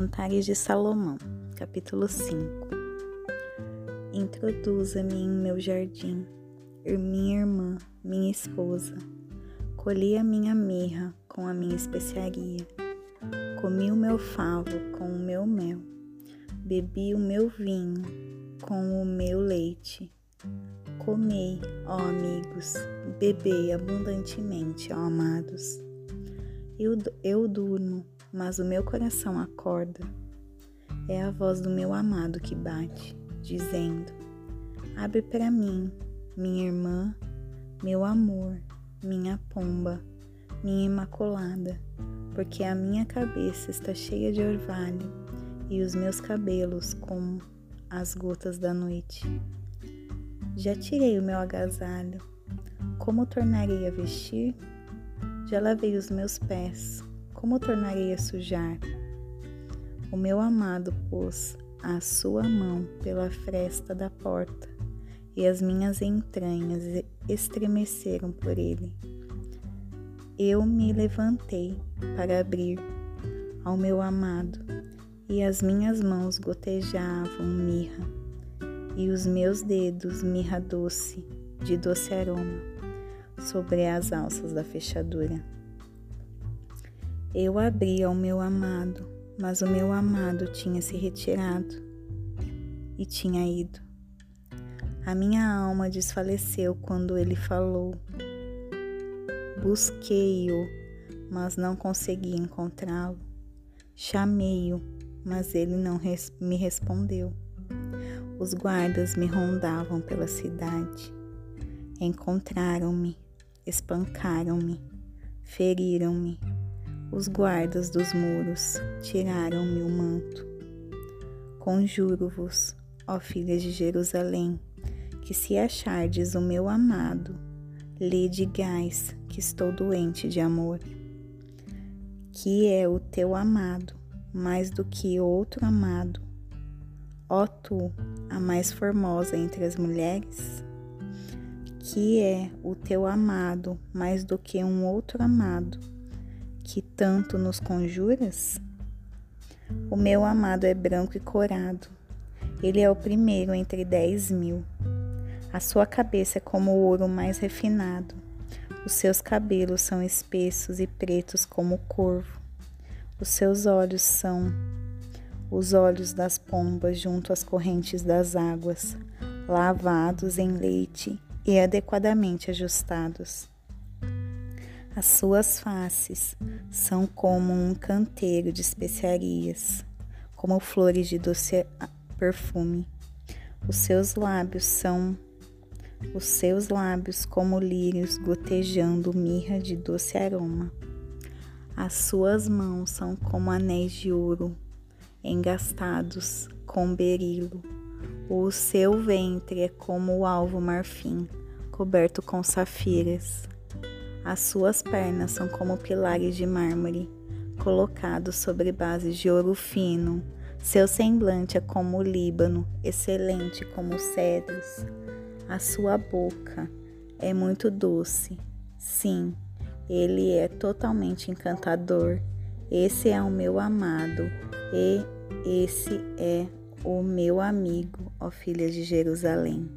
Cantares de Salomão, capítulo 5 Introduza-me em meu jardim, minha irmã, minha esposa. Colhi a minha mirra com a minha especiaria. Comi o meu favo com o meu mel. Bebi o meu vinho com o meu leite. Comei, ó amigos, bebei abundantemente, ó amados. Eu, eu durmo mas o meu coração acorda. É a voz do meu amado que bate, dizendo: Abre para mim, minha irmã, meu amor, minha pomba, minha imaculada, porque a minha cabeça está cheia de orvalho e os meus cabelos como as gotas da noite. Já tirei o meu agasalho, como tornarei a vestir? Já lavei os meus pés, como tornarei a sujar? O meu amado pôs a sua mão pela fresta da porta, e as minhas entranhas estremeceram por ele. Eu me levantei para abrir ao meu amado, e as minhas mãos gotejavam mirra, e os meus dedos mirra doce, de doce aroma, sobre as alças da fechadura. Eu abri ao meu amado, mas o meu amado tinha se retirado e tinha ido. A minha alma desfaleceu quando ele falou. Busquei-o, mas não consegui encontrá-lo. Chamei-o, mas ele não res me respondeu. Os guardas me rondavam pela cidade. Encontraram-me, espancaram-me, feriram-me os guardas dos muros tiraram-me o manto. Conjuro-vos, ó filhas de Jerusalém, que se achardes o meu amado, lhe digais que estou doente de amor. Que é o teu amado mais do que outro amado? Ó tu, a mais formosa entre as mulheres? Que é o teu amado mais do que um outro amado? Que tanto nos conjuras? O meu amado é branco e corado. Ele é o primeiro entre dez mil. A sua cabeça é como o ouro mais refinado. Os seus cabelos são espessos e pretos como o corvo. Os seus olhos são os olhos das pombas junto às correntes das águas, lavados em leite e adequadamente ajustados. As suas faces são como um canteiro de especiarias, como flores de doce perfume. Os seus lábios são os seus lábios como lírios gotejando mirra de doce aroma. As suas mãos são como anéis de ouro engastados com berilo. O seu ventre é como o alvo marfim, coberto com safiras. As suas pernas são como pilares de mármore, colocados sobre bases de ouro fino. Seu semblante é como o Líbano, excelente como os cedros. A sua boca é muito doce. Sim, ele é totalmente encantador. Esse é o meu amado e esse é o meu amigo, ó filha de Jerusalém.